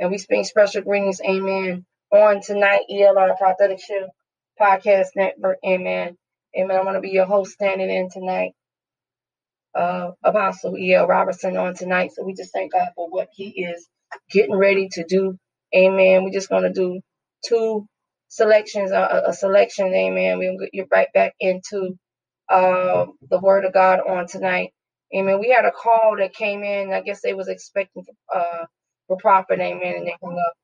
And we speak special greetings, amen, on tonight, ELR Prophetic Shift Podcast Network, amen. Amen. I'm going to be your host standing in tonight, uh, Apostle E.L. Robertson on tonight. So we just thank God for what he is getting ready to do. Amen. We're just going to do two selections, uh, a selection, amen. To get right back into uh, the word of God on tonight. Amen. We had a call that came in. I guess they was expecting uh, for prophet. Amen. And they hung up.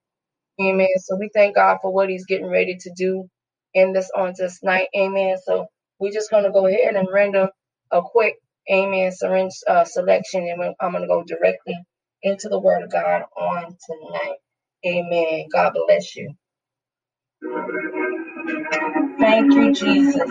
Amen. So we thank God for what he's getting ready to do in this on this night. Amen. So we're just going to go ahead and render a quick amen syringe uh, selection. And I'm going to go directly into the word of God on tonight. Amen. God bless you. Thank you, Jesus.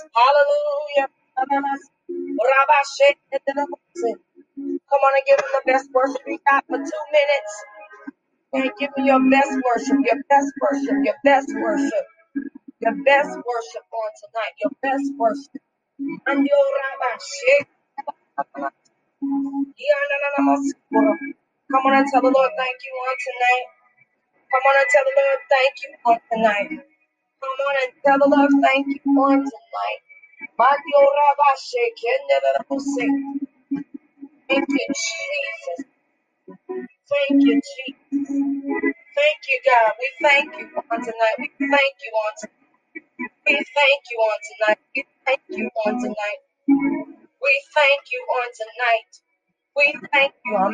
Hallelujah. Come on and give him the best worship we got for two minutes. And give me your best worship, your best worship, your best worship, your best worship on tonight, your best worship. And your rabbi Come on and tell the Lord thank you on tonight. Come on and tell the Lord thank you on tonight. Come on and tell the Lord thank you on tonight. Thank you, Jesus. Thank you, Jesus. Thank you, God. We thank you on tonight. We thank you on tonight. We thank you on tonight. We thank you on tonight. We thank you on tonight. We thank you.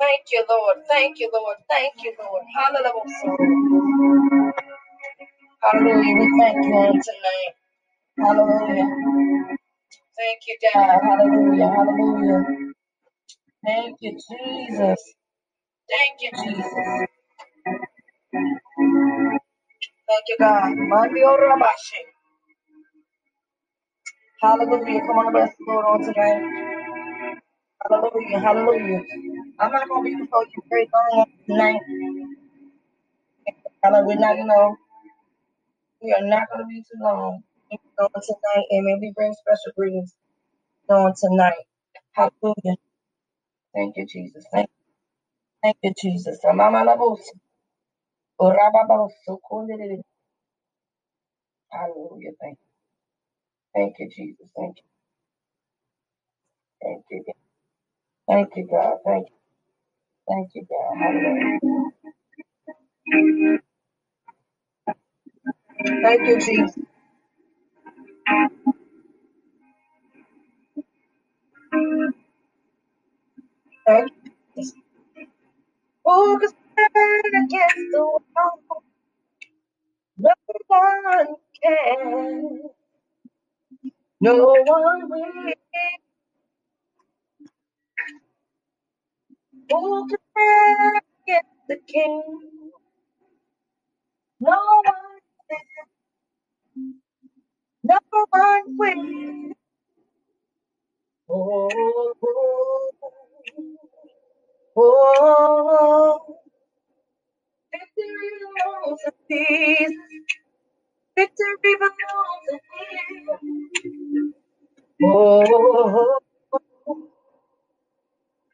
Thank you, Lord. Thank you, Lord. Thank you, Lord. Hallelujah. Hallelujah. We thank you on tonight. Hallelujah. Thank you, God. Hallelujah. Hallelujah. Thank you, Jesus. Thank you, Jesus. Thank you, God. Hallelujah. Come on, bless the Lord on tonight. Hallelujah. Hallelujah. I'm not going to be before you very long tonight. Hallelujah. We're not, you know, we are not going to be too long on tonight. Amen. We bring special greetings on tonight. Hallelujah. Thank you, Jesus. Thank you. Thank you, Jesus. Hallelujah. Thank you. Thank you, Jesus. Thank you. Thank you. Thank you, God. Thank you. Thank you, God. Thank you, Jesus. Thank you, stand oh, against the wall? No one can. No one will. Who can stand against the king? No one can. No one will. Oh, oh, oh. oh. Victory belongs to Jesus. Victory belongs to Him. Oh, oh, oh.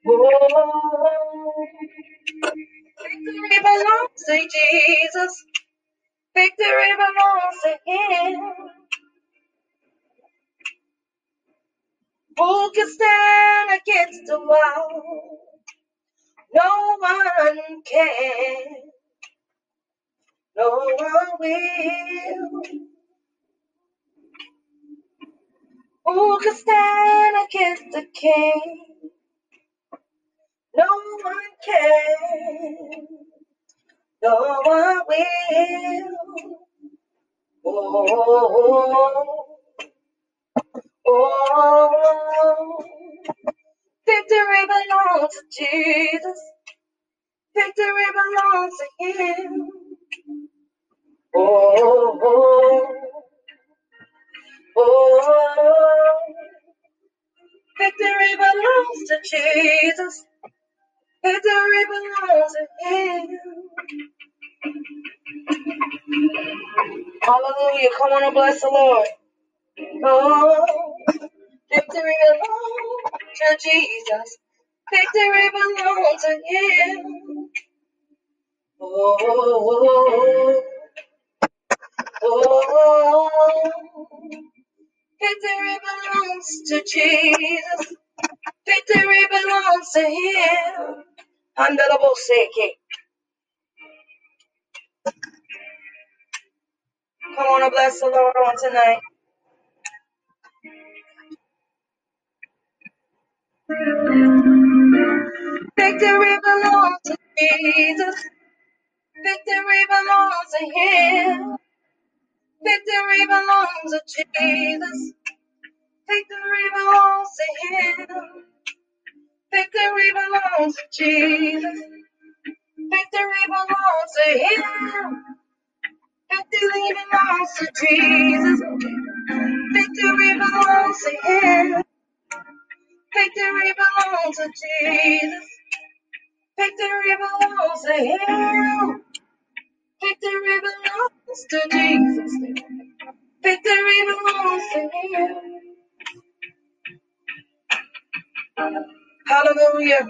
Victory belongs to Jesus. Victory belongs to Him. Who can stand against the wall? No one can. No one will. Who can stand against the King? No one can. No one will. Oh, oh, oh. victory belongs to Jesus. Victory belongs to Him. Oh, oh, oh, victory belongs to Jesus. Victory belongs to Him. Hallelujah. Come on and bless the Lord. Oh, victory belongs to Jesus. Victory belongs to Him. Oh, oh, oh, victory belongs to Jesus. Victory belongs to Him. Handalaboseke. Come on and bless the Lord on tonight. Victory belongs to Jesus. Victory belongs to Him. Victory belongs to Jesus. Victory belongs to Him. Victory belongs to Jesus. Victory belongs to Him. Victory belongs to Jesus. Victory belongs to Him. Victory belongs to Jesus. Victory belongs to Him. Victory belongs to Jesus. Victory belongs to Him. Hallelujah.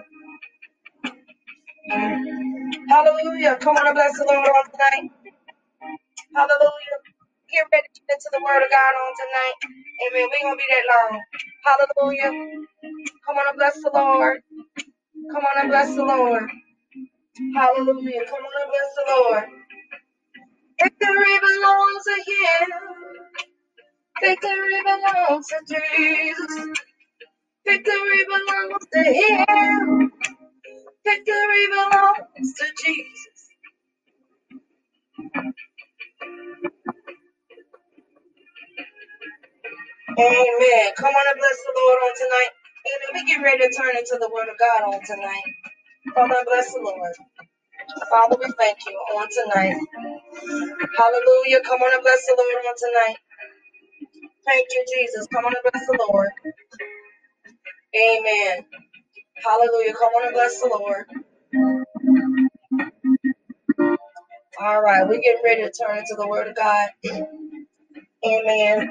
Hallelujah. Come on and bless the Lord on tonight. Hallelujah. Get ready to get into the word of God on tonight. Amen. We ain't gonna be that long. Hallelujah. Come on and bless the Lord. Come on and bless the Lord. Hallelujah. Come on and bless the Lord. If victory belongs to Him. Victory belongs to Jesus. Victory belongs to Him. Victory belongs to Jesus. Amen. Come on and bless the Lord on tonight. Amen. We get ready to turn into the Word of God on tonight. And bless the Lord. Father, we thank you on tonight. Hallelujah. Come on and bless the Lord on tonight. Thank you, Jesus. Come on and bless the Lord. Amen. Hallelujah. Come on and bless the Lord. All right. We're getting ready to turn into the Word of God. Amen.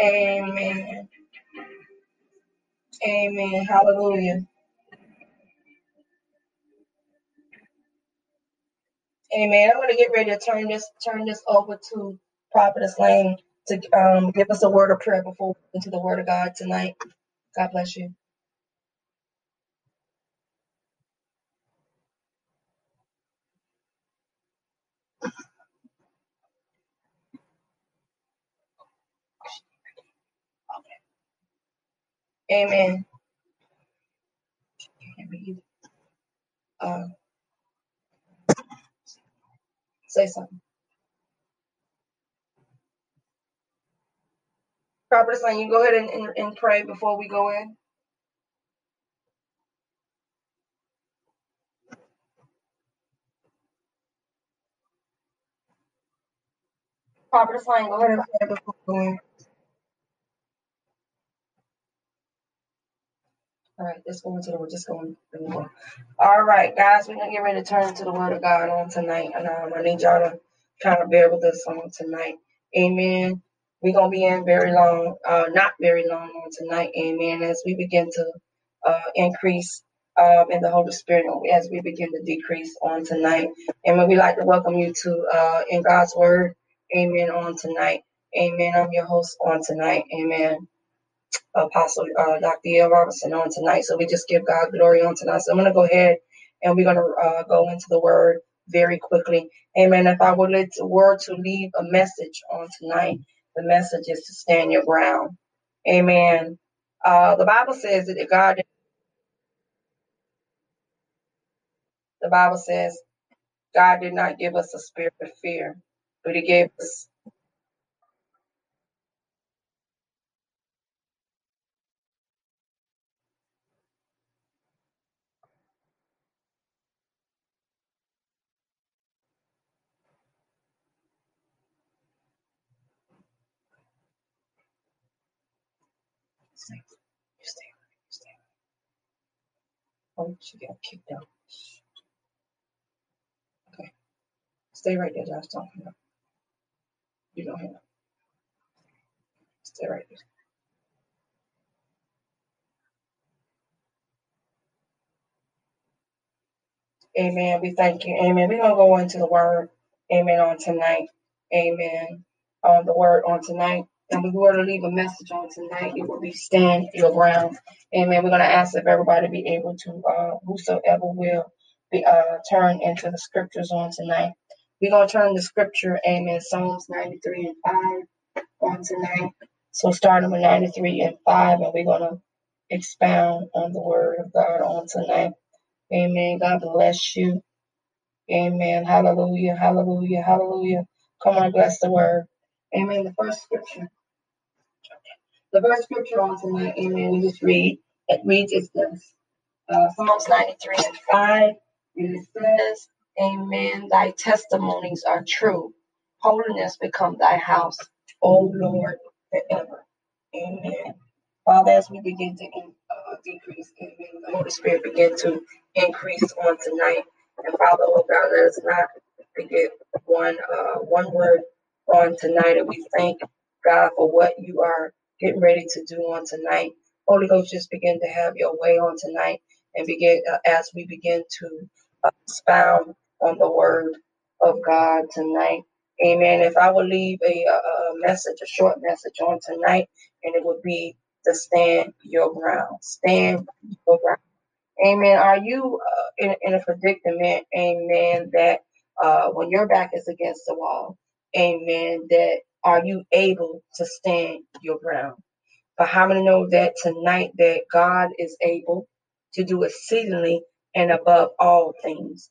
Amen. Amen. Hallelujah. Amen. I'm going to get ready to turn this turn this over to Prophetess Lane to um, give us a word of prayer before we into the Word of God tonight. God bless you. Amen. Uh, say something. Prophetess Lane, you go ahead and, and, and pray before we go in. Prophetess Lane, go ahead and pray before we go in. All right, let's go into the word. Just going. To All right, guys, we're gonna get ready to turn to the word of God on tonight, and um, I need y'all to kind of bear with us on tonight. Amen. We're gonna be in very long, uh, not very long on tonight. Amen. As we begin to uh, increase um, in the Holy Spirit, as we begin to decrease on tonight, and We'd like to welcome you to uh, in God's Word. Amen. On tonight. Amen. I'm your host on tonight. Amen. Apostle uh, Dr. E.L. Robinson on tonight. So we just give God glory on tonight. So I'm going to go ahead and we're going to uh, go into the word very quickly. Amen. If I were the word to leave a message on tonight, the message is to stand your ground. Amen. Uh, the Bible says that God, the Bible says God did not give us a spirit of fear, but He gave us Oh, she got kicked out. Okay. Stay right there, Josh. Don't hang up. You don't hang up. Stay right there. Amen. We thank you. Amen. We're going to go into the word. Amen. On tonight. Amen. On the word on tonight. And we were to leave a message on tonight. It will be stand your ground. Amen. We're going to ask if everybody be able to, uh, whosoever will be uh, turn into the scriptures on tonight. We're going to turn the scripture. Amen. Psalms 93 and 5 on tonight. So starting with 93 and 5, and we're going to expound on the word of God on tonight. Amen. God bless you. Amen. Hallelujah. Hallelujah. Hallelujah. Come on, bless the word. Amen. The first scripture. The first scripture on tonight, amen. We just read. It reads as this. Uh, Psalms 93 and 5. And it says, Amen. Thy testimonies are true. Holiness become thy house, O Lord, forever. Amen. Father, as we begin to uh, decrease, amen, the Holy Spirit begin to increase on tonight. And Father, oh God, let us not forget one uh, one word on tonight. And we thank God for what you are getting ready to do on tonight. Holy Ghost, just begin to have your way on tonight and begin uh, as we begin to uh, expound on the word of God tonight. Amen. If I would leave a, a message, a short message on tonight, and it would be to stand your ground. Stand your ground. Amen. Are you uh, in, in a predicament, amen, that uh, when your back is against the wall, amen, that are you able to stand your ground? But how many know that tonight that God is able to do exceedingly and above all things?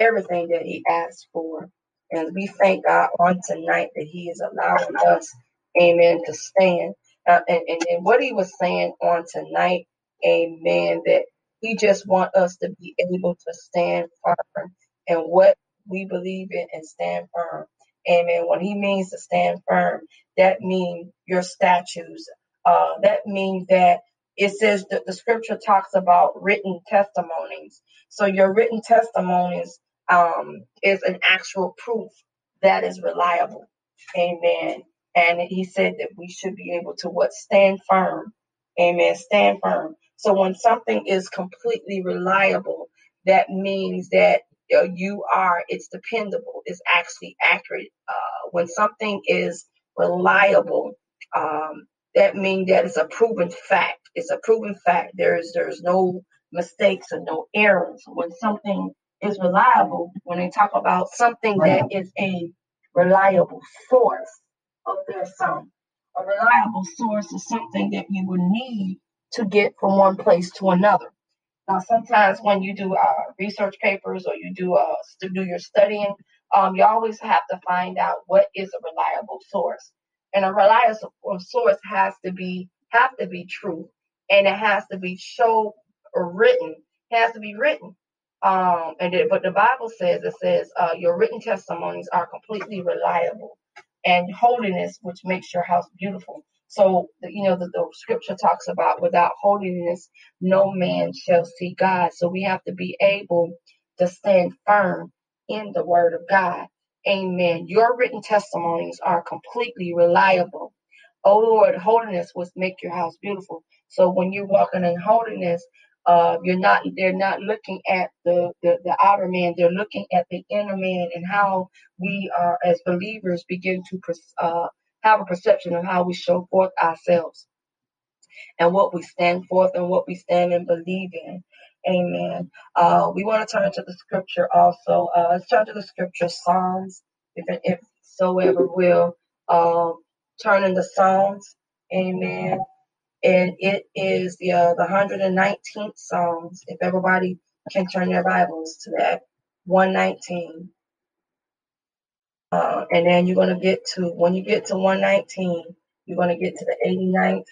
everything that he asked for. And we thank God on tonight that he is allowing us, amen, to stand. Uh, and, and, and what he was saying on tonight, amen, that he just want us to be able to stand firm and what we believe in and stand firm. Amen. When he means to stand firm, that means your statues. Uh, that means that it says that the scripture talks about written testimonies. So your written testimonies um, is an actual proof that is reliable. Amen. And he said that we should be able to what stand firm. Amen. Stand firm. So when something is completely reliable, that means that uh, you are, it's dependable, it's actually accurate. Uh, when something is reliable, um, that means that it's a proven fact. It's a proven fact. There's there's no mistakes or no errors. When something is reliable when they talk about something that is a reliable source of their sound. A reliable source is something that you would need to get from one place to another. Now, sometimes when you do uh, research papers or you do uh, do your studying, um, you always have to find out what is a reliable source. And a reliable source has to be have to be true, and it has to be show written. It has to be written. Um, and it, but the Bible says it says uh, your written testimonies are completely reliable, and holiness, which makes your house beautiful. So you know the, the scripture talks about without holiness no man shall see God. So we have to be able to stand firm in the word of God. Amen. Your written testimonies are completely reliable. Oh Lord, holiness will make your house beautiful. So when you're walking in holiness, uh, you're not they're not looking at the, the the outer man they're looking at the inner man and how we are as believers begin to uh, have a perception of how we show forth ourselves and what we stand forth and what we stand and believe in. Amen. Uh, we want to turn to the scripture also. Uh, let's turn to the scripture, Psalms, if, if so ever will. Uh, turn into Psalms. Amen. And it is the, uh, the 119th Psalms. If everybody can turn their Bibles to that. 119. Uh, and then you're going to get to, when you get to 119, you're going to get to the 89th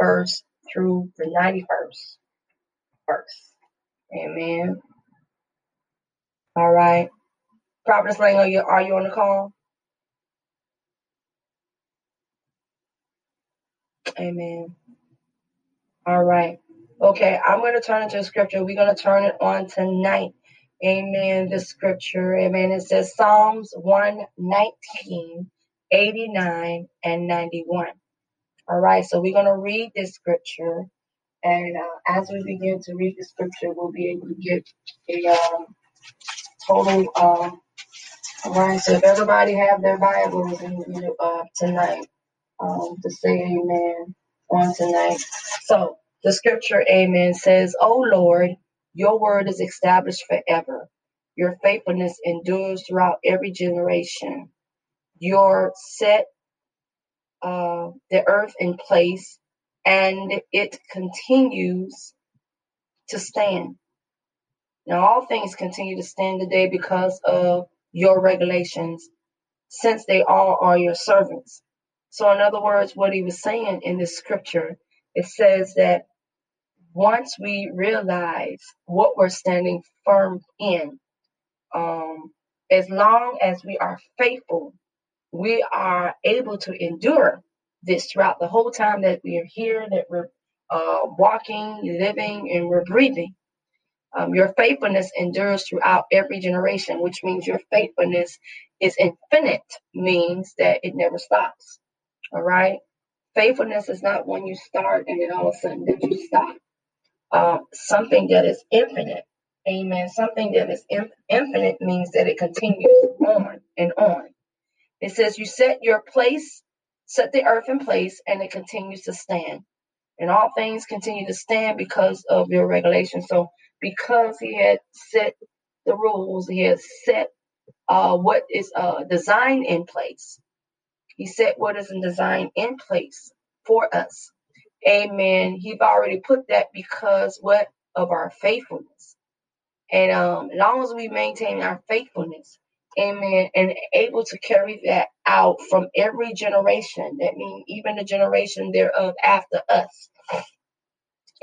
verse through the 91st verse. Amen. All right. Prophetess Lane, are you, are you on the call? Amen. All right. Okay, I'm going to turn into a scripture. We're going to turn it on tonight. Amen. The scripture. Amen. It says Psalms 119, 89, and 91. All right. So we're going to read this scripture. And uh, as we begin to read the scripture, we'll be able to get a um, total. Um, all right. So if everybody have their Bibles and, uh, tonight, um, to say amen on tonight. So the scripture, amen, says, O Lord, your word is established forever. Your faithfulness endures throughout every generation. Your set uh, the earth in place and it continues to stand. Now, all things continue to stand today because of your regulations, since they all are your servants. So, in other words, what he was saying in this scripture, it says that once we realize what we're standing firm in, um, as long as we are faithful, we are able to endure this throughout the whole time that we are here, that we're uh, walking, living, and we're breathing. Um, your faithfulness endures throughout every generation, which means your faithfulness is infinite, means that it never stops. All right. Faithfulness is not when you start and then all of a sudden that you stop. Uh, something that is infinite. Amen. Something that is in- infinite means that it continues on and on. It says you set your place, set the earth in place, and it continues to stand. And all things continue to stand because of your regulation. So because he had set the rules, he has set uh, what is uh, designed in place he set what is in design in place for us. Amen. He's already put that because what of our faithfulness. And um, as long as we maintain our faithfulness, amen, and able to carry that out from every generation, that means even the generation thereof after us.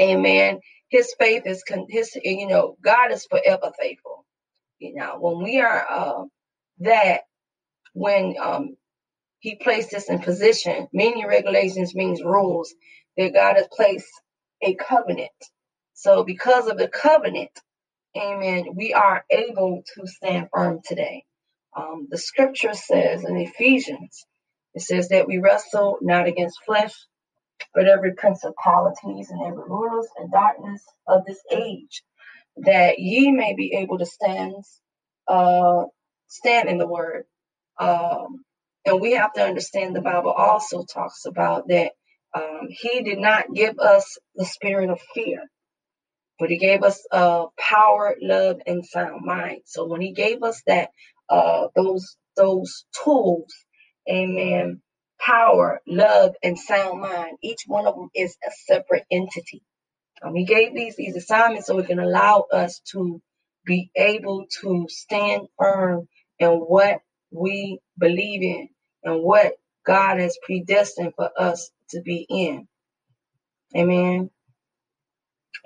Amen. His faith is con- his, you know, God is forever faithful. You know, when we are uh, that, when um, he placed us in position. Many regulations means rules that God has placed a covenant. So because of the covenant, amen, we are able to stand firm today. Um, the scripture says in Ephesians, it says that we wrestle not against flesh, but every principalities and every rulers and darkness of this age, that ye may be able to stand, uh, stand in the word. Um, and we have to understand the Bible also talks about that um, He did not give us the spirit of fear, but He gave us uh, power, love, and sound mind. So when He gave us that, uh, those those tools, Amen. Power, love, and sound mind. Each one of them is a separate entity. Um, he gave these these assignments so it can allow us to be able to stand firm in what we believe in and what God has predestined for us to be in. Amen.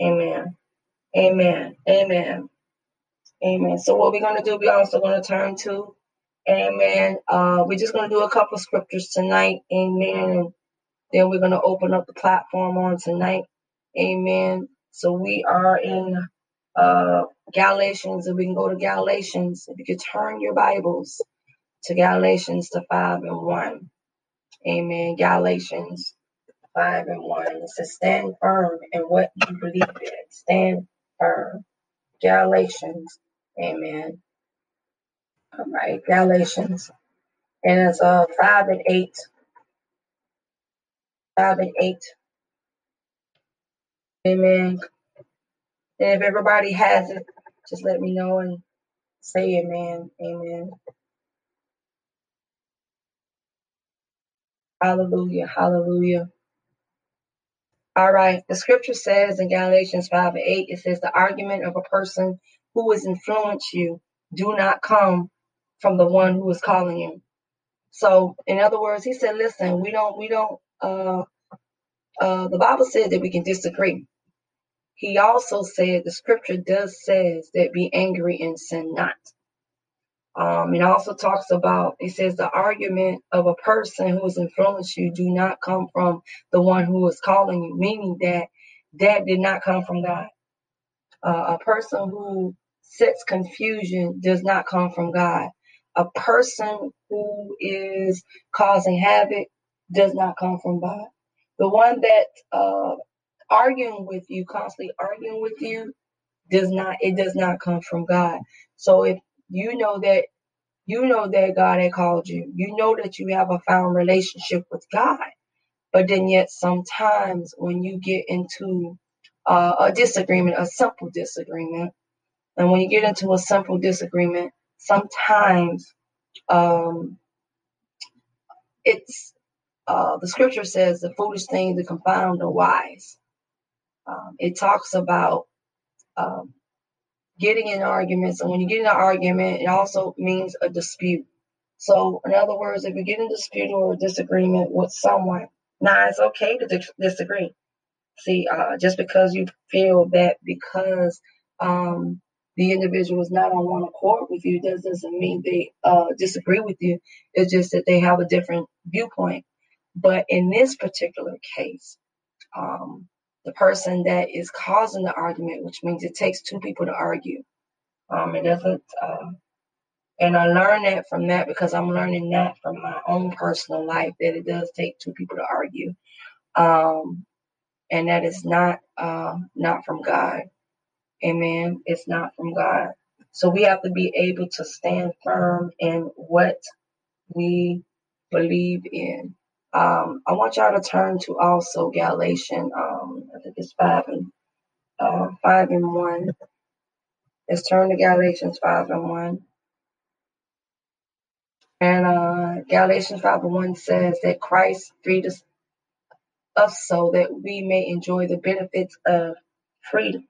Amen. Amen. Amen. Amen. So what we're gonna do, we're also gonna turn to Amen. Uh, we're just gonna do a couple scriptures tonight. Amen. And then we're gonna open up the platform on tonight. Amen. So we are in uh, Galatians, and we can go to Galatians. If you could turn your Bibles to Galatians to 5 and 1. Amen. Galatians 5 and 1. It says, Stand firm in what you believe in. Stand firm. Galatians. Amen. All right. Galatians. And it's uh, 5 and 8. 5 and 8. Amen. And if everybody has it, just let me know and say amen. Amen. Hallelujah. Hallelujah. All right. The scripture says in Galatians 5 and 8, it says the argument of a person who has influenced you do not come from the one who is calling you. So, in other words, he said, "Listen, we don't, we don't." Uh, uh, the Bible said that we can disagree. He also said the Scripture does says that be angry and sin not. Um, it also talks about, it says the argument of a person who has influenced you do not come from the one who is calling you, meaning that that did not come from God. Uh, a person who sets confusion does not come from God. A person who is causing havoc does not come from God. The one that uh, arguing with you, constantly arguing with you, does not it does not come from God. So if you know that you know that God had called you, you know that you have a found relationship with God, but then yet sometimes when you get into uh, a disagreement, a simple disagreement, and when you get into a simple disagreement, sometimes um, it's uh, the scripture says the foolish thing to confound the wise. Um, it talks about um, getting in arguments. And when you get in an argument, it also means a dispute. So, in other words, if you get in a dispute or a disagreement with someone, now it's okay to dis- disagree. See, uh, just because you feel that because um, the individual is not on one accord with you, that doesn't mean they uh, disagree with you. It's just that they have a different viewpoint. But in this particular case, um, the person that is causing the argument, which means it takes two people to argue. Um, it doesn't, uh, and I learned that from that because I'm learning that from my own personal life that it does take two people to argue, um, and that is not uh, not from God. Amen. It's not from God. So we have to be able to stand firm in what we believe in. Um, I want y'all to turn to also Galatians. Um, I think it's five and uh, five and one. Let's turn to Galatians five and one. And uh, Galatians five and one says that Christ freed us, us so that we may enjoy the benefits of freedom.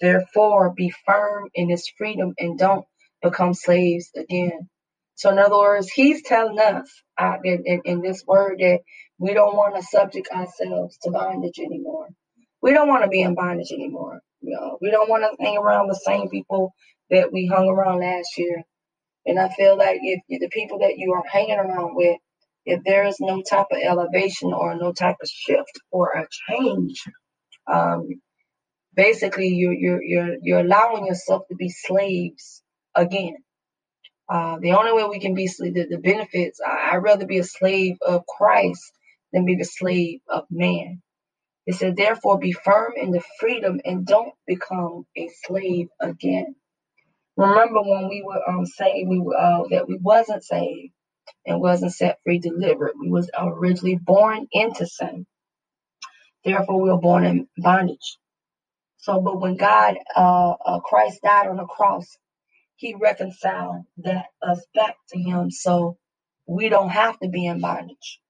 Therefore, be firm in this freedom and don't become slaves again. So, in other words, he's telling us uh, in, in, in this word that we don't want to subject ourselves to bondage anymore. We don't want to be in bondage anymore. You know, we don't want to hang around the same people that we hung around last year. And I feel like if the people that you are hanging around with, if there is no type of elevation or no type of shift or a change, um, basically you're you're you're you're allowing yourself to be slaves again. Uh, the only way we can be the, the benefits, I'd rather be a slave of Christ than be the slave of man. It said, therefore, be firm in the freedom and don't become a slave again. Remember when we were um saying we were uh, that we wasn't saved and wasn't set free, delivered. We was originally born into sin. Therefore, we were born in bondage. So, but when God, uh, uh, Christ died on the cross, He reconciled that us back to Him, so we don't have to be in bondage.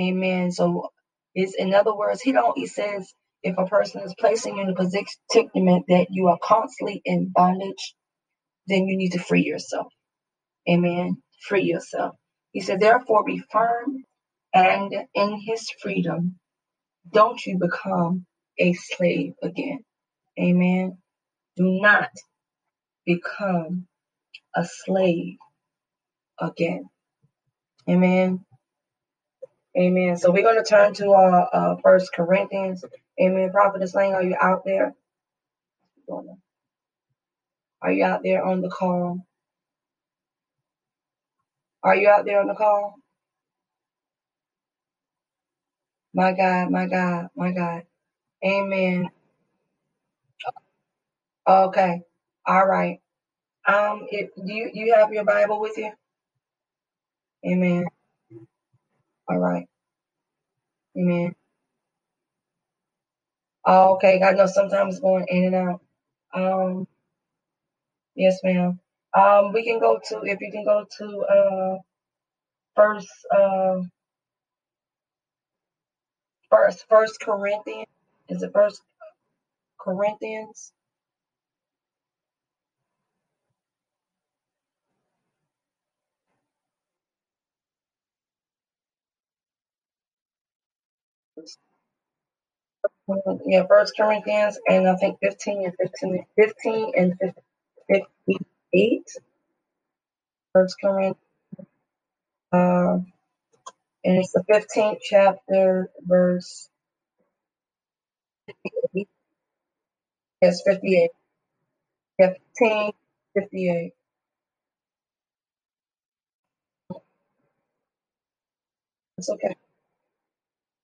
Amen. So, it's in other words, He don't. He says if a person is placing you in a predicament that you are constantly in bondage, then you need to free yourself. Amen. Free yourself. He said, therefore, be firm and in His freedom. Don't you become a slave again. Amen. Do not become a slave again. Amen. Amen. So we're going to turn to our uh, First Corinthians. Amen. Prophet, Prophetess Lane, are you out there? Are you out there on the call? Are you out there on the call? My God, my God, my God. Amen. Okay. All right. Um, you you have your Bible with you? Amen. All right. Amen. Oh, okay. I know sometimes going in and out. Um, yes, ma'am. Um, we can go to if you can go to uh first uh first first Corinthians. Is it first Corinthians? Yeah, First Corinthians, and I think 15 and 15, 15 and 58. First Corinthians, uh, and it's the 15th chapter, verse 58. Yes, 58. Yeah, 15, 58. It's okay.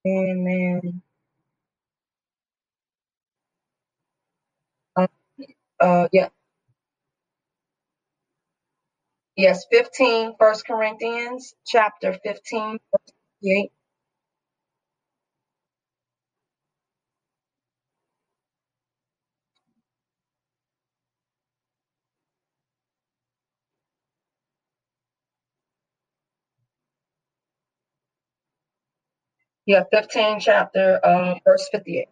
Amen. Uh, yeah. Yes, 15, First Corinthians, chapter 15, verse 58. Yeah, 15 chapter, uh, verse 58.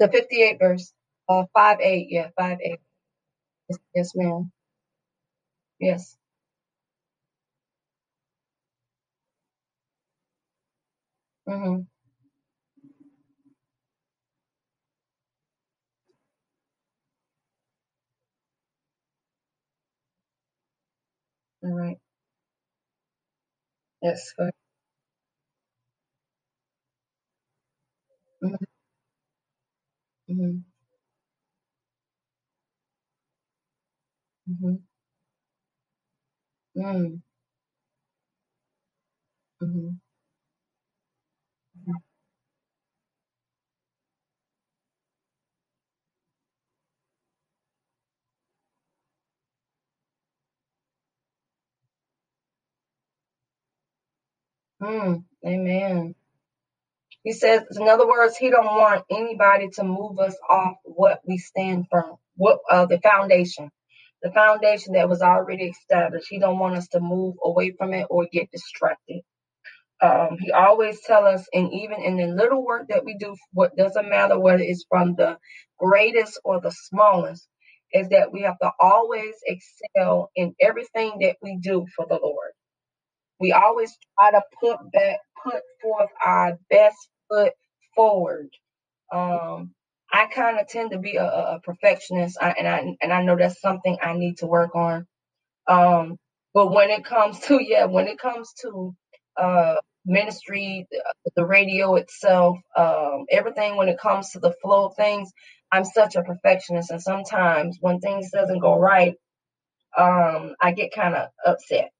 The 58 verse, uh, 5 8. Yeah, 5 8. Yes, yes ma'am. Yes. Mm-hmm. All right. Yes. Good. Mm-hmm. Mm-hmm. Mm-hmm. Mm-hmm. Mm-hmm. Mm. Amen. He says, in other words, he don't want anybody to move us off what we stand from, what uh, the foundation, the foundation that was already established. He don't want us to move away from it or get distracted. Um, he always tell us, and even in the little work that we do, what doesn't matter whether it's from the greatest or the smallest, is that we have to always excel in everything that we do for the Lord. We always try to put back, put forth our best foot forward. Um, I kind of tend to be a, a perfectionist, I, and I and I know that's something I need to work on. Um, but when it comes to yeah, when it comes to uh, ministry, the, the radio itself, um, everything when it comes to the flow of things, I'm such a perfectionist, and sometimes when things doesn't go right, um, I get kind of upset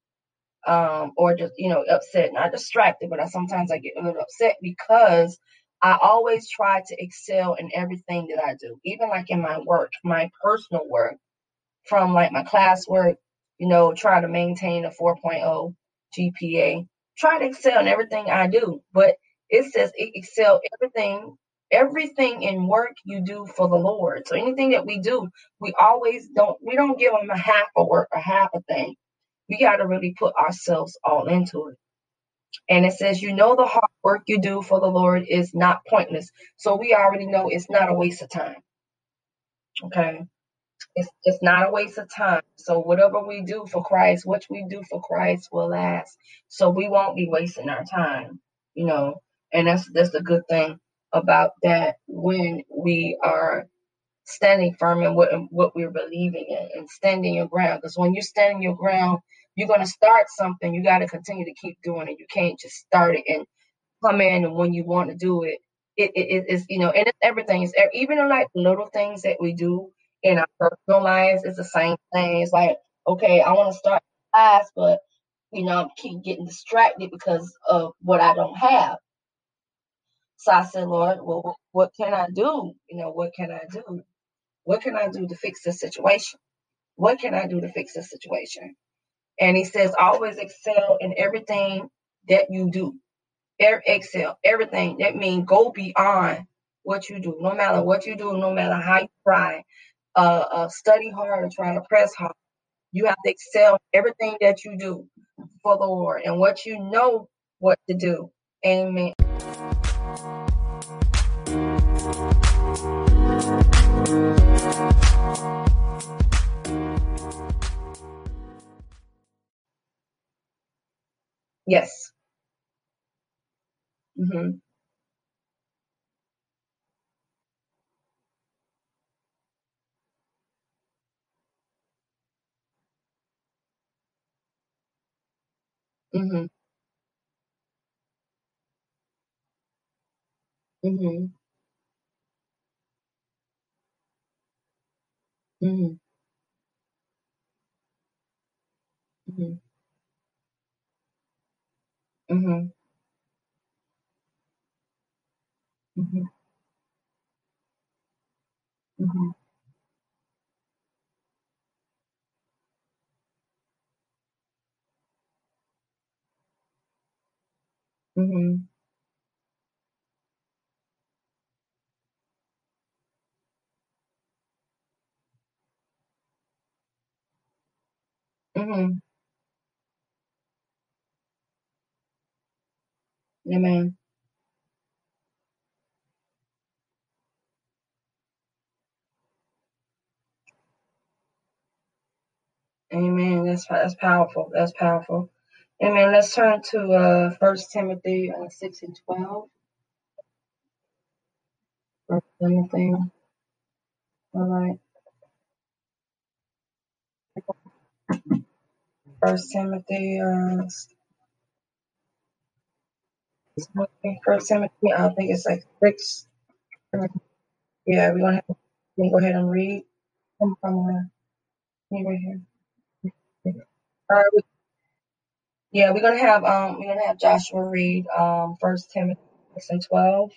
um, or just you know upset, not distracted, but I sometimes I get a little upset because I always try to excel in everything that I do, even like in my work, my personal work, from like my classwork, you know, try to maintain a 4.0 GPA, try to excel in everything I do, but it says excel everything. Everything in work you do for the Lord. So anything that we do, we always don't we don't give them a half a work, a half a thing we got to really put ourselves all into it. And it says, you know, the hard work you do for the Lord is not pointless. So we already know it's not a waste of time. Okay. It's, it's not a waste of time. So whatever we do for Christ, what we do for Christ will last. So we won't be wasting our time, you know, and that's, that's the good thing about that when we are standing firm in what, what we're believing in and standing your ground. Because when you're standing your ground, you're going to start something. You got to continue to keep doing it. You can't just start it and come in and when you want to do it, it, it it's you know, and it's everything. It's even like little things that we do in our personal lives. It's the same thing. It's like okay, I want to start class, but you know, I keep getting distracted because of what I don't have. So I said, Lord, well, what can I do? You know, what can I do? What can I do to fix this situation? What can I do to fix this situation? And he says, always excel in everything that you do. Excel, everything. That means go beyond what you do. No matter what you do, no matter how you try, uh, uh, study hard or try to press hard. You have to excel everything that you do for the Lord and what you know what to do. Amen. Yes. Mhm. Mhm. Mhm. Mhm. Mhm. Mhm. Mhm. Mhm. Mhm. Mhm. Amen. Amen. That's that's powerful. That's powerful. Amen. Let's turn to uh First Timothy uh, six and twelve. First Timothy. All right. First Timothy. Uh, First Timothy. I think it's like six. Yeah, we're gonna go ahead and read. Come from me right here. All right. Yeah, we're gonna have um we're gonna have Joshua read um First Timothy six and twelve.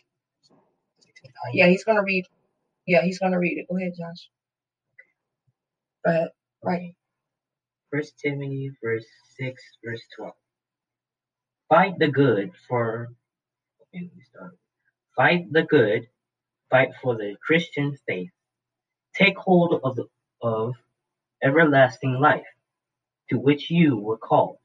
Yeah, he's gonna read. Yeah, he's gonna read it. Go ahead, Josh. Go. Right. First Timothy verse six verse twelve. Fight the good for. Fight the good, fight for the Christian faith. Take hold of the of everlasting life, to which you were called,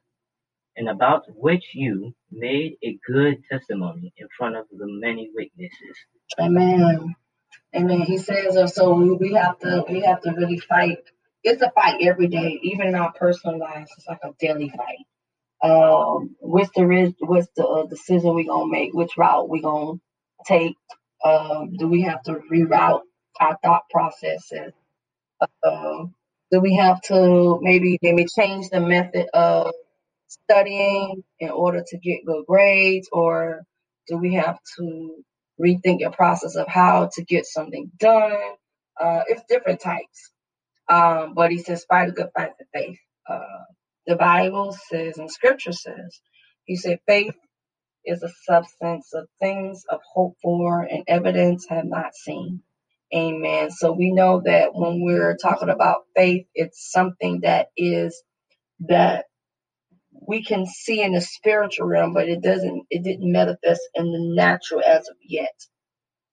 and about which you made a good testimony in front of the many witnesses. Amen. Amen. He says so we have to we have to really fight. It's a fight every day, even in our personal lives. It's like a daily fight. Um, what's the what's the uh, decision we gonna make? Which route we gonna take? Um, do we have to reroute our thought processes? Um, do we have to maybe maybe change the method of studying in order to get good grades, or do we have to rethink the process of how to get something done? Uh, it's different types. Um, but he says, fight a good fight for faith. Uh, the Bible says, and Scripture says, he said, faith is a substance of things of hope for and evidence have not seen. Amen. So we know that when we're talking about faith, it's something that is that we can see in the spiritual realm, but it doesn't, it didn't manifest in the natural as of yet.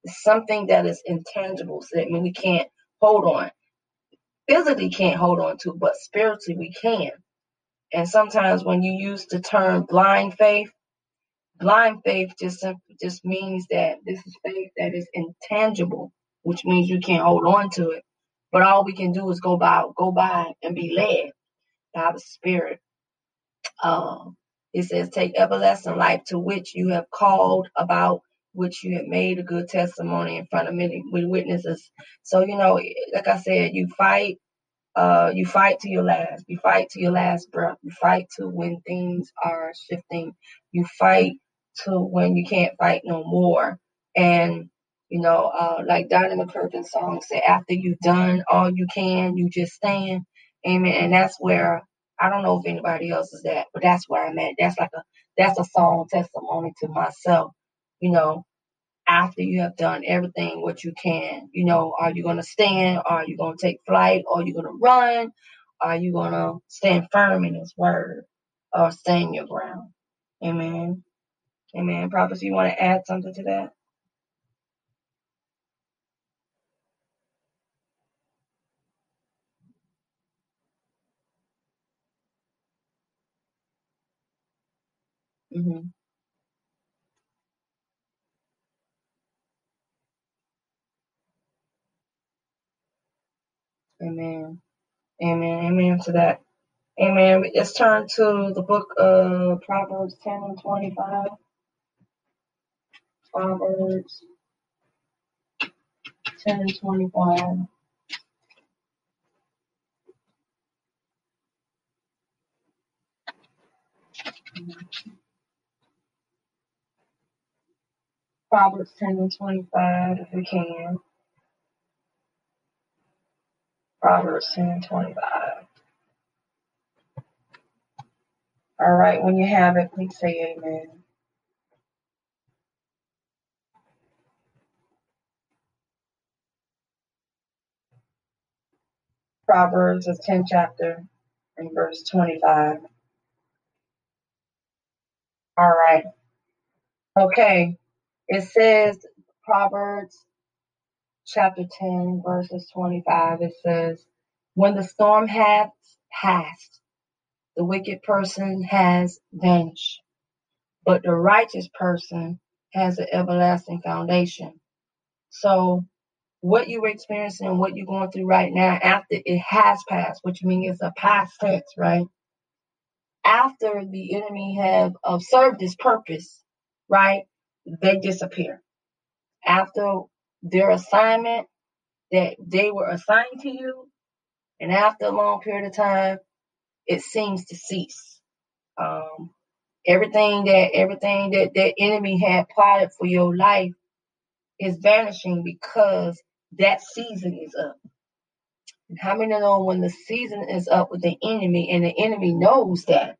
It's something that is intangible. So that means we can't hold on. Physically can't hold on to, but spiritually we can. And sometimes when you use the term blind faith, blind faith just just means that this is faith that is intangible, which means you can't hold on to it. But all we can do is go by, go by and be led by the Spirit Um, it says, Take everlasting life to which you have called about, which you have made a good testimony in front of many witnesses. So, you know, like I said, you fight uh, you fight to your last. You fight to your last breath. You fight to when things are shifting. You fight to when you can't fight no more. And you know, uh, like Donnie McClurkin's song said, after you've done all you can, you just stand. Amen. And that's where I don't know if anybody else is at, but that's where I'm at. That's like a that's a song testimony to myself. You know, after you have done everything what you can. You know, are you going to stand? Are you going to take flight? Are you going to run? Are you going to stand firm in His word or stand your ground? Amen. Amen. Prophet, you want to add something to that? hmm Amen. Amen. Amen to that. Amen. Let's turn to the book of Proverbs 10 and 25. Proverbs 10 and 25. Proverbs 10 and 25, if we can. Proverbs 10 and 25. All right, when you have it, please say amen. Proverbs, the 10th chapter, and verse 25. All right. Okay. It says, Proverbs chapter 10, verses 25. It says, When the storm hath passed, the wicked person has vanished, but the righteous person has an everlasting foundation. So, what you're experiencing and what you're going through right now, after it has passed, which means it's a past tense, right? After the enemy have served its purpose, right? They disappear. After their assignment that they were assigned to you, and after a long period of time, it seems to cease. Um, everything that everything that that enemy had plotted for your life is vanishing because that season is up. And how many know when the season is up with the enemy and the enemy knows that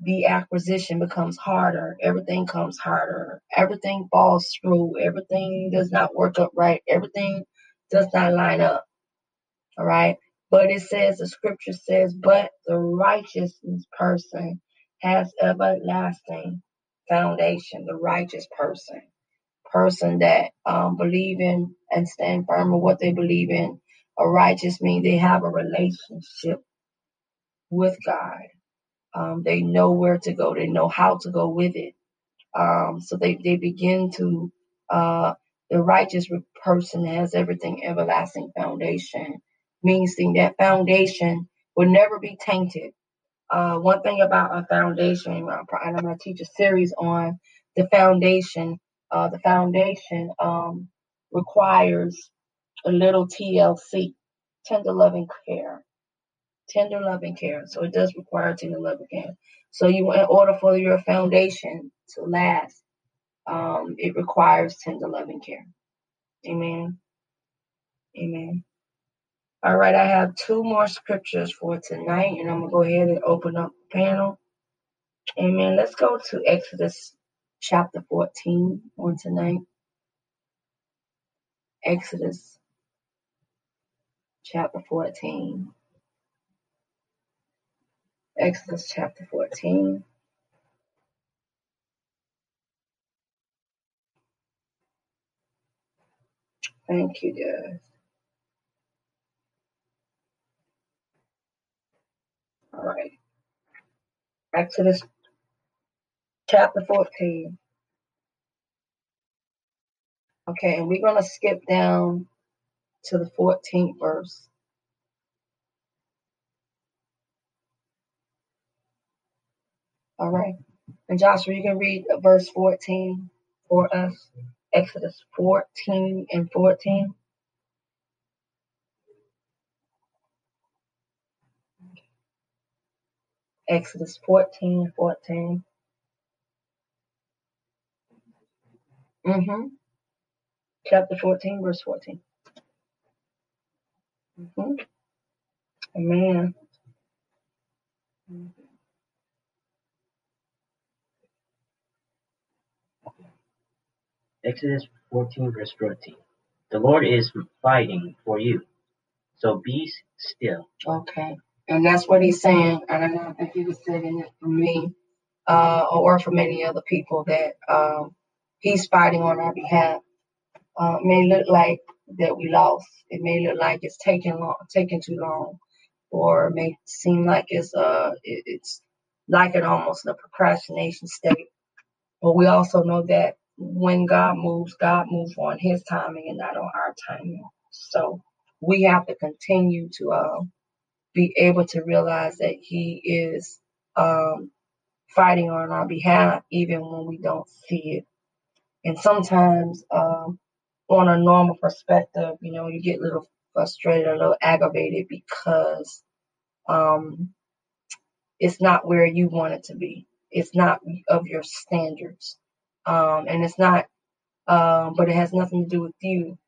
the acquisition becomes harder, everything comes harder, everything falls through, everything does not work up right, everything does not line up. All right. But it says, the scripture says, but the righteous person has everlasting foundation, the righteous person, person that um, believe in and stand firm in what they believe in. A righteous means they have a relationship with God. Um, they know where to go. They know how to go with it. Um, so they, they begin to, uh, the righteous person has everything everlasting foundation means that foundation will never be tainted. Uh, one thing about a foundation, and I'm going to teach a series on the foundation. Uh, the foundation um, requires a little TLC, tender loving care, tender loving care. So it does require tender loving care. So you, in order for your foundation to last, um, it requires tender loving care. Amen. Amen. All right, I have two more scriptures for tonight, and I'm to go ahead and open up the panel. Amen. Let's go to Exodus chapter 14 on tonight. Exodus chapter 14. Exodus chapter 14. Thank you, guys. All right. Exodus chapter 14. Okay, and we're going to skip down to the 14th verse. All right. And Joshua, you can read verse 14 for us. Exodus 14 and 14. Exodus 14 14. Mm-hmm. Chapter 14, verse 14. Mm-hmm. Amen. Exodus 14, verse 14. The Lord is fighting for you, so be still. Okay. And that's what he's saying. And I don't think he was saying it for me uh, or for many other people that um, he's fighting on our behalf. Uh, it may look like that we lost. It may look like it's taking long, taking too long, or it may seem like it's uh it, it's like it almost a procrastination state. But we also know that when God moves, God moves on His timing and not on our timing. So we have to continue to um, be able to realize that He is um, fighting on our behalf, even when we don't see it. And sometimes, um, on a normal perspective, you know, you get a little frustrated, a little aggravated because um, it's not where you want it to be. It's not of your standards. Um, and it's not, um, but it has nothing to do with you.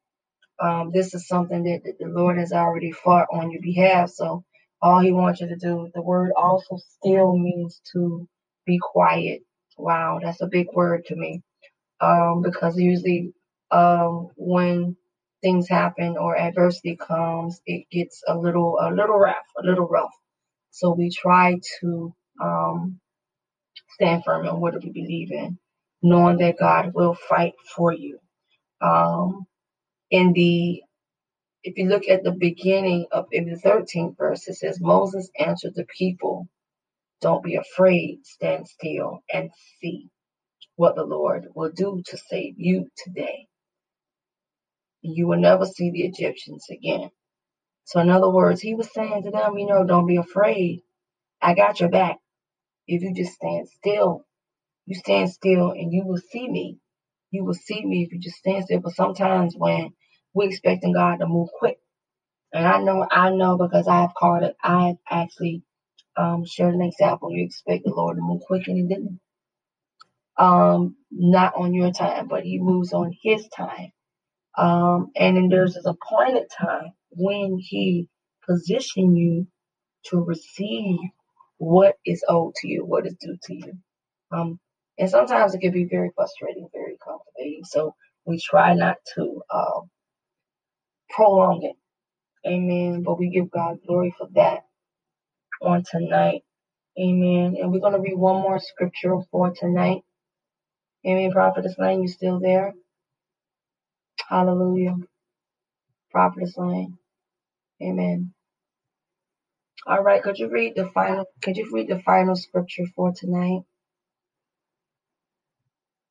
Um, this is something that, the Lord has already fought on your behalf. So all He wants you to do, the word also still means to be quiet. Wow, that's a big word to me. Um, because usually um, when things happen or adversity comes, it gets a little a little rough, a little rough. So we try to um, stand firm in what we believe in, knowing that God will fight for you. Um, in the if you look at the beginning of in the 13th verse, it says Moses answered the people, "Don't be afraid, stand still and see what the Lord will do to save you today. You will never see the Egyptians again." So, in other words, he was saying to them, you know, don't be afraid. I got your back. If you just stand still You stand still and you will see me. You will see me if you just stand still. But sometimes when we're expecting God to move quick, and I know, I know because I've called it, I've actually um, shared an example. You expect the Lord to move quick and He didn't. Um, not on your time, but He moves on His time. Um, and then there's this appointed time when He position you to receive what is owed to you, what is due to you. Um, and sometimes it can be very frustrating, very complicating. So we try not to um, prolong it. Amen. But we give God glory for that on tonight. Amen. And we're going to read one more scripture for tonight. Amen. Prophetess Lane, you still there? Hallelujah. Prophetess Lane. Amen. All right. Could you read the final? Could you read the final scripture for tonight?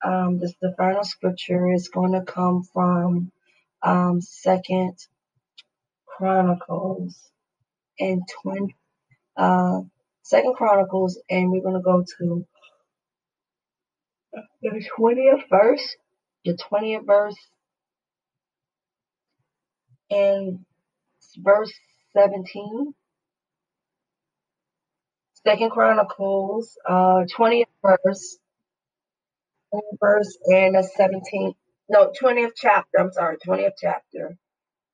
Um, this the final scripture is going to come from um, Second Chronicles and twenty uh, Second Chronicles, and we're going to go to the twentieth verse, the twentieth verse, and verse seventeen. Second Chronicles, uh, twentieth verse, 20th verse, and the seventeenth. No, twentieth chapter. I'm sorry, twentieth chapter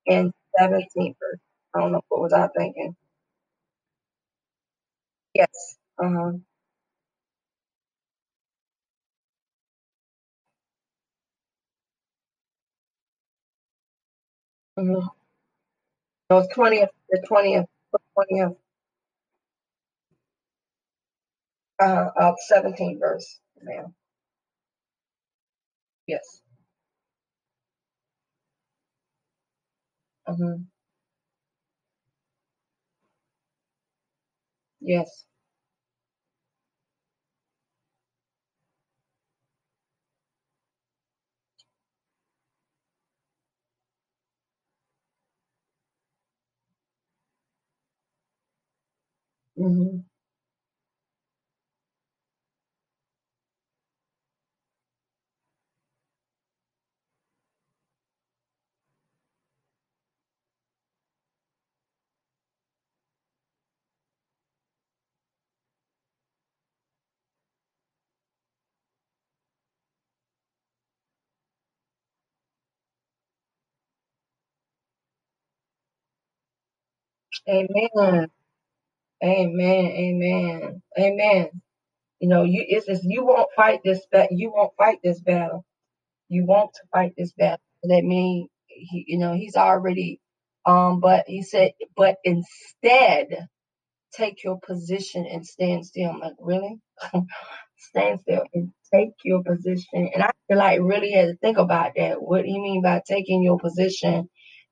and seventeenth verse. I don't know what was I thinking. Yes. Uh huh. Mm-hmm. No, twentieth, the twentieth, the twentieth, uh, uh, seventeenth verse, ma'am. Yes. Mm-hmm. Yes. Mm-hmm. Amen. Amen. Amen. Amen. You know, you it's, it's you won't fight this. You won't fight this battle. You want to fight this battle. That means he, you know, he's already. Um, but he said, but instead, take your position and stand still. I'm like, really? stand still and take your position. And I feel like really had to think about that. What do you mean by taking your position?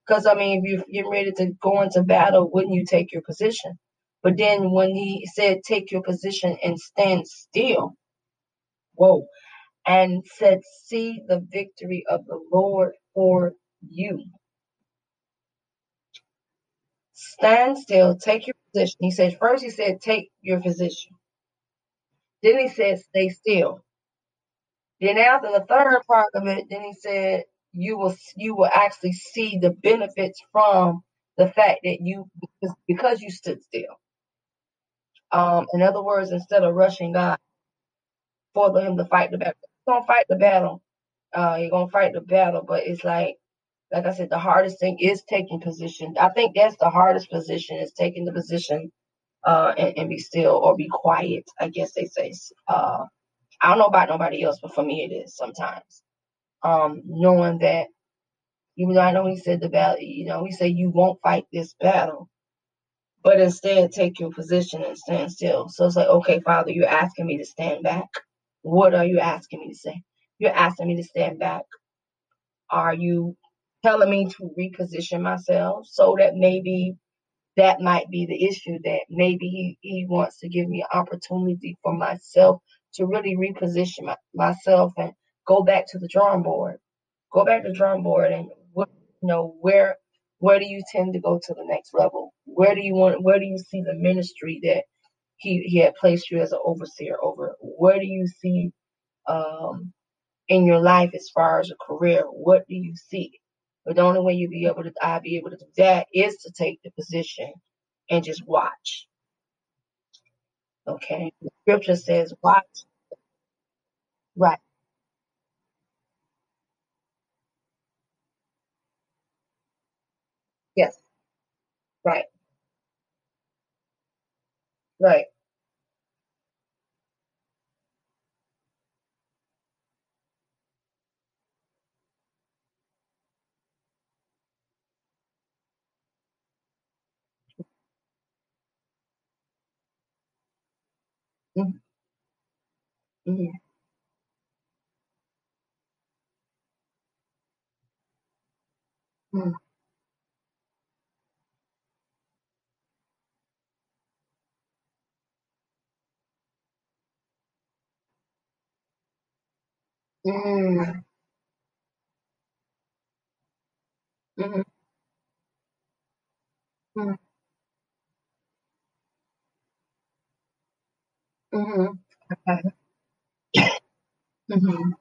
Because I mean, if you're getting ready to go into battle, wouldn't you take your position? But then when he said, take your position and stand still, whoa, and said, see the victory of the Lord for you. stand still, take your position. He said, first he said, take your position. Then he said, stay still. Then after the third part of it, then he said, you will you will actually see the benefits from the fact that you because you stood still. Um, in other words, instead of rushing God for him to fight the battle, you're gonna fight the battle. Uh, you're gonna fight the battle, but it's like like I said, the hardest thing is taking position. I think that's the hardest position is taking the position uh, and, and, be still or be quiet. I guess they say. Uh, I don't know about nobody else, but for me it is sometimes. Um, knowing that, even though I know he said the battle, you know, he said you won't fight this battle, but instead take your position and stand still. So it's like, okay, Father, you're asking me to stand back. What are you asking me to say? You're asking me to stand back. Are you telling me to reposition myself so that maybe that might be the issue that maybe he, he wants to give me an opportunity for myself to really reposition my, myself and go back to the drawing board go back to the drawing board and what you know where where do you tend to go to the next level where do you want where do you see the ministry that he, he had placed you as an overseer over where do you see um in your life as far as a career what do you see but the only way you be able to I be able to do that is to take the position and just watch. Okay. The scripture says watch. Right. Yes. Right. Right. Mm-hmm. Mm-hmm. Mm-hmm. Mm-hmm. Mm-hmm. Okay. Mm-hmm.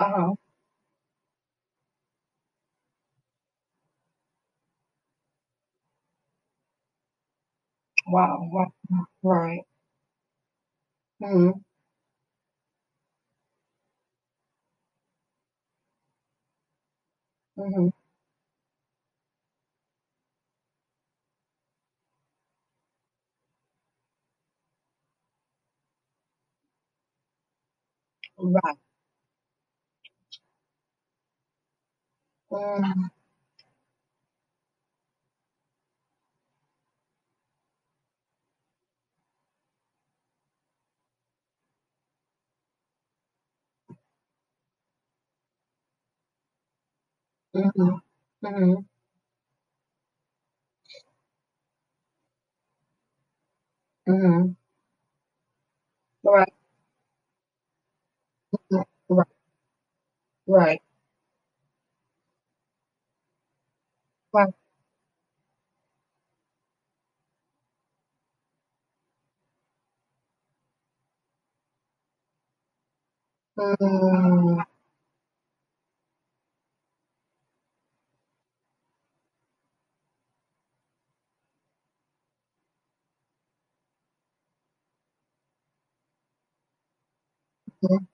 Uh-huh. Wow. wow. Right. Mm-hmm. Mm-hmm. Right. Mm-hmm. Mm-hmm. Mm-hmm. Mm-hmm. Right. Mm-hmm. Right. Right. Right. Mm-hmm.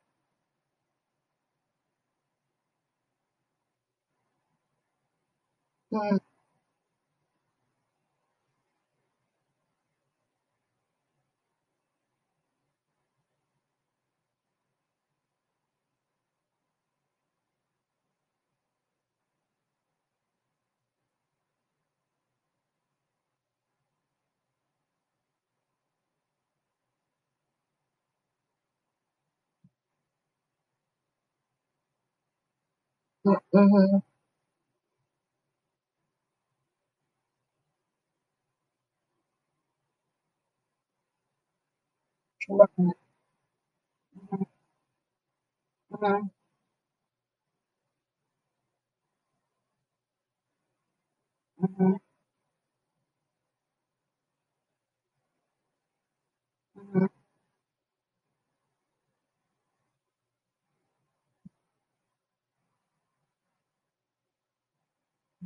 Mm-hmm. Mm-hmm. Right.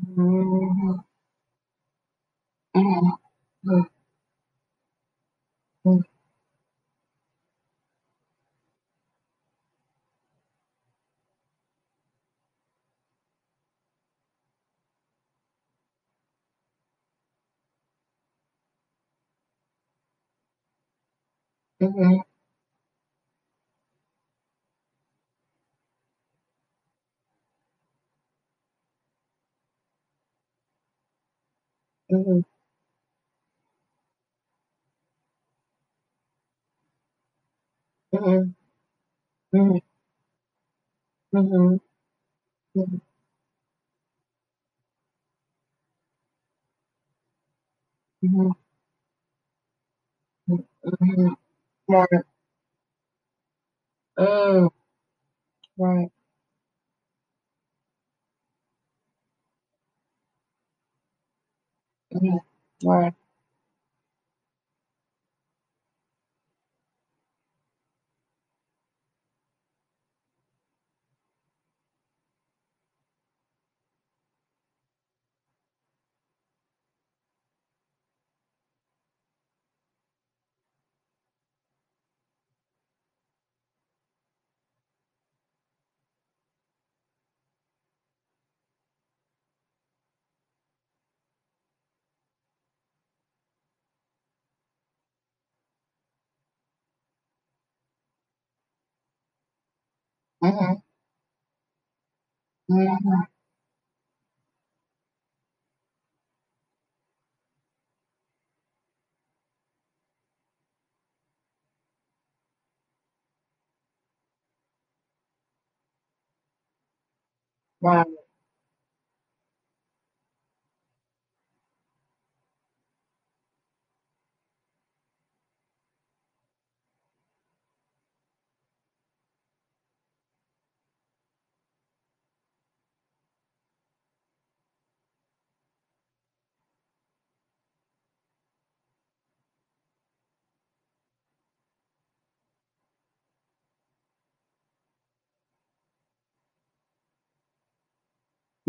Mhm. Mhm. Mm. Mhm. Mm-hmm. Mm-hmm. Mm-hmm. Mm-hmm. Mm-hmm. Mm-hmm. Mm-hmm. Mm-hmm. Oh, right. Mm. Mm-hmm. Right. Mhm. Mhm. Right.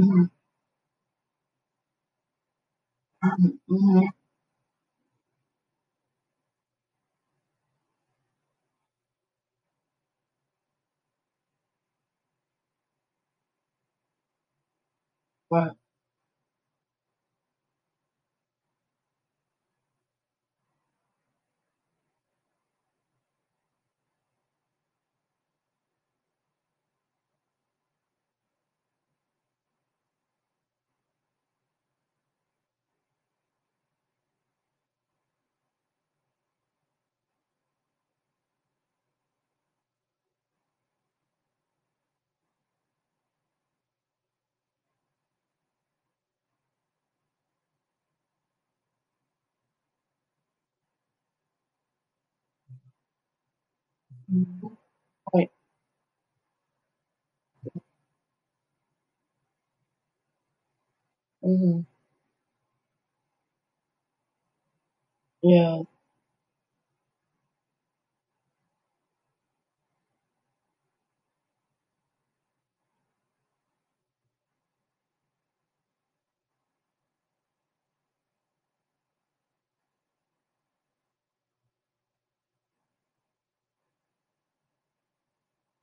mm, mm, mm. mm-hmm Yeah.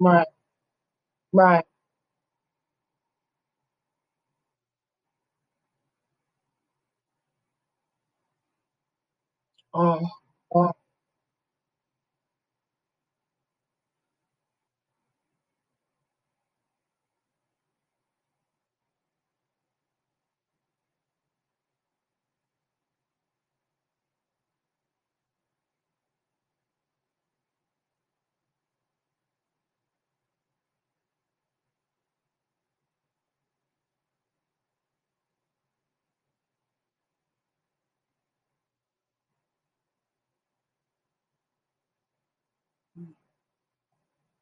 Right. Right. Oh. Oh.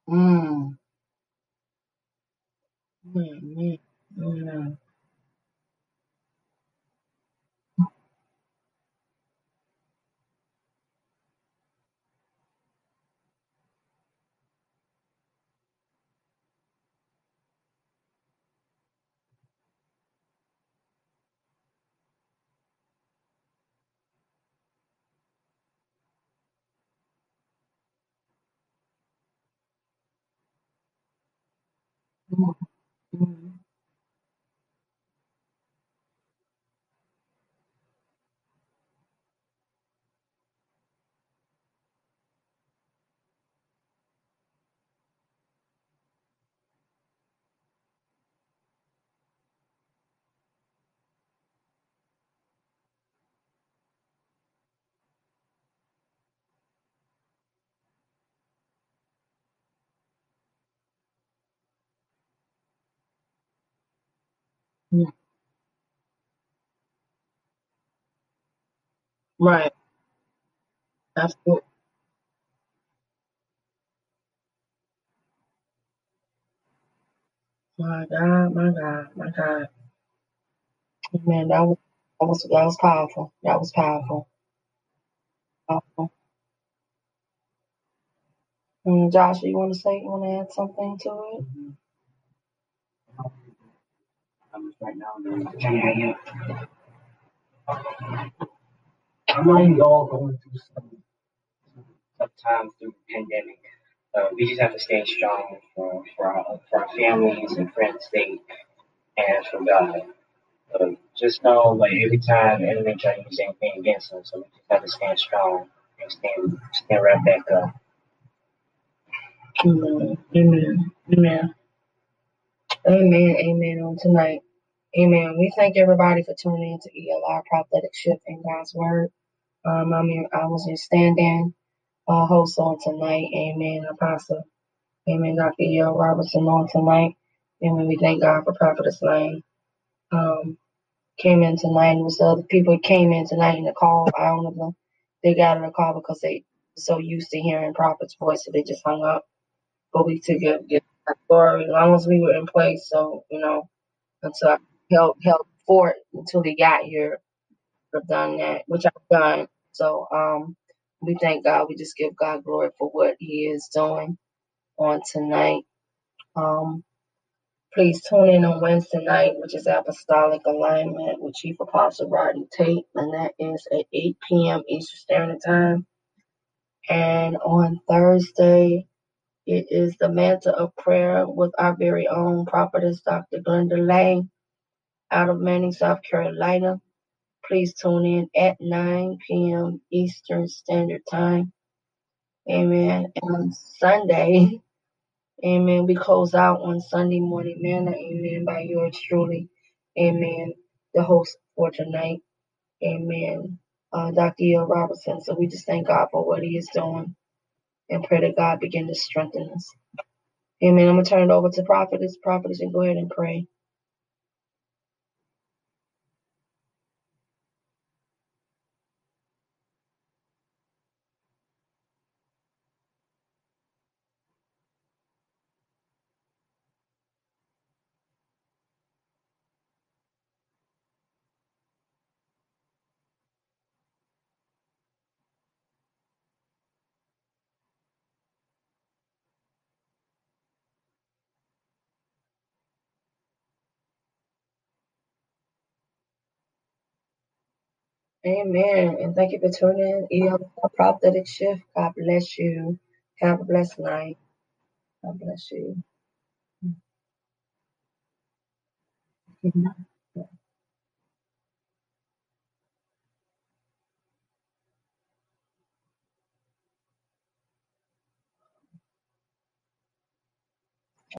Mm. Mm, mm, mm. Mm-hmm. Yeah. Right. Absolutely. My God, my God, my God. Man, that was that was that was powerful. That was powerful. powerful. Mm, Josh, you want to say? You want to add something to it? Just right now doing yeah, I know we all going through some tough times through the pandemic. Uh, we just have to stay strong for for our, for our families and friends' sake, and for God. Uh, just know, like every time enemy tries to use anything against us, so we just have to stand strong and stand stand right back up. Amen. Amen. Amen. Amen. Amen. On tonight. Amen. We thank everybody for tuning in to ELR Prophetic Shift in God's Word. Um, I mean, I was your stand-in uh, host on tonight. Amen. Apostle. Amen. Dr. E.L. Robertson on tonight. Amen. We thank God for Prophetess Lane. Um, came in tonight. It was the other people that came in tonight in the call. I don't know they got in the call because they so used to hearing Prophet's voice that they just hung up. But we took it, get as long as we were in place. So, you know, until I held, held fort until they got here. I've done that, which I've done. So, um, we thank God. We just give God glory for what He is doing on tonight. Um, please tune in on Wednesday night, which is Apostolic Alignment with Chief Apostle Rodney Tate, and that is at 8 p.m. Eastern Standard Time. And on Thursday, it is the Mantle of Prayer with our very own prophetess, Dr. Glenda Lane, out of Manning, South Carolina. Please tune in at 9 p.m. Eastern Standard Time. Amen. And on Sunday, amen, we close out on Sunday morning manna, amen, by yours truly, amen, the host for tonight, amen, uh, Dr. E.L. Robertson. So we just thank God for what he is doing and pray that God begin to strengthen us. Amen. I'm going to turn it over to Prophetess. Prophetess, and go ahead and pray. Amen. And thank you for tuning in. EL Prophetic Shift. God bless you. Have a blessed night. God bless you.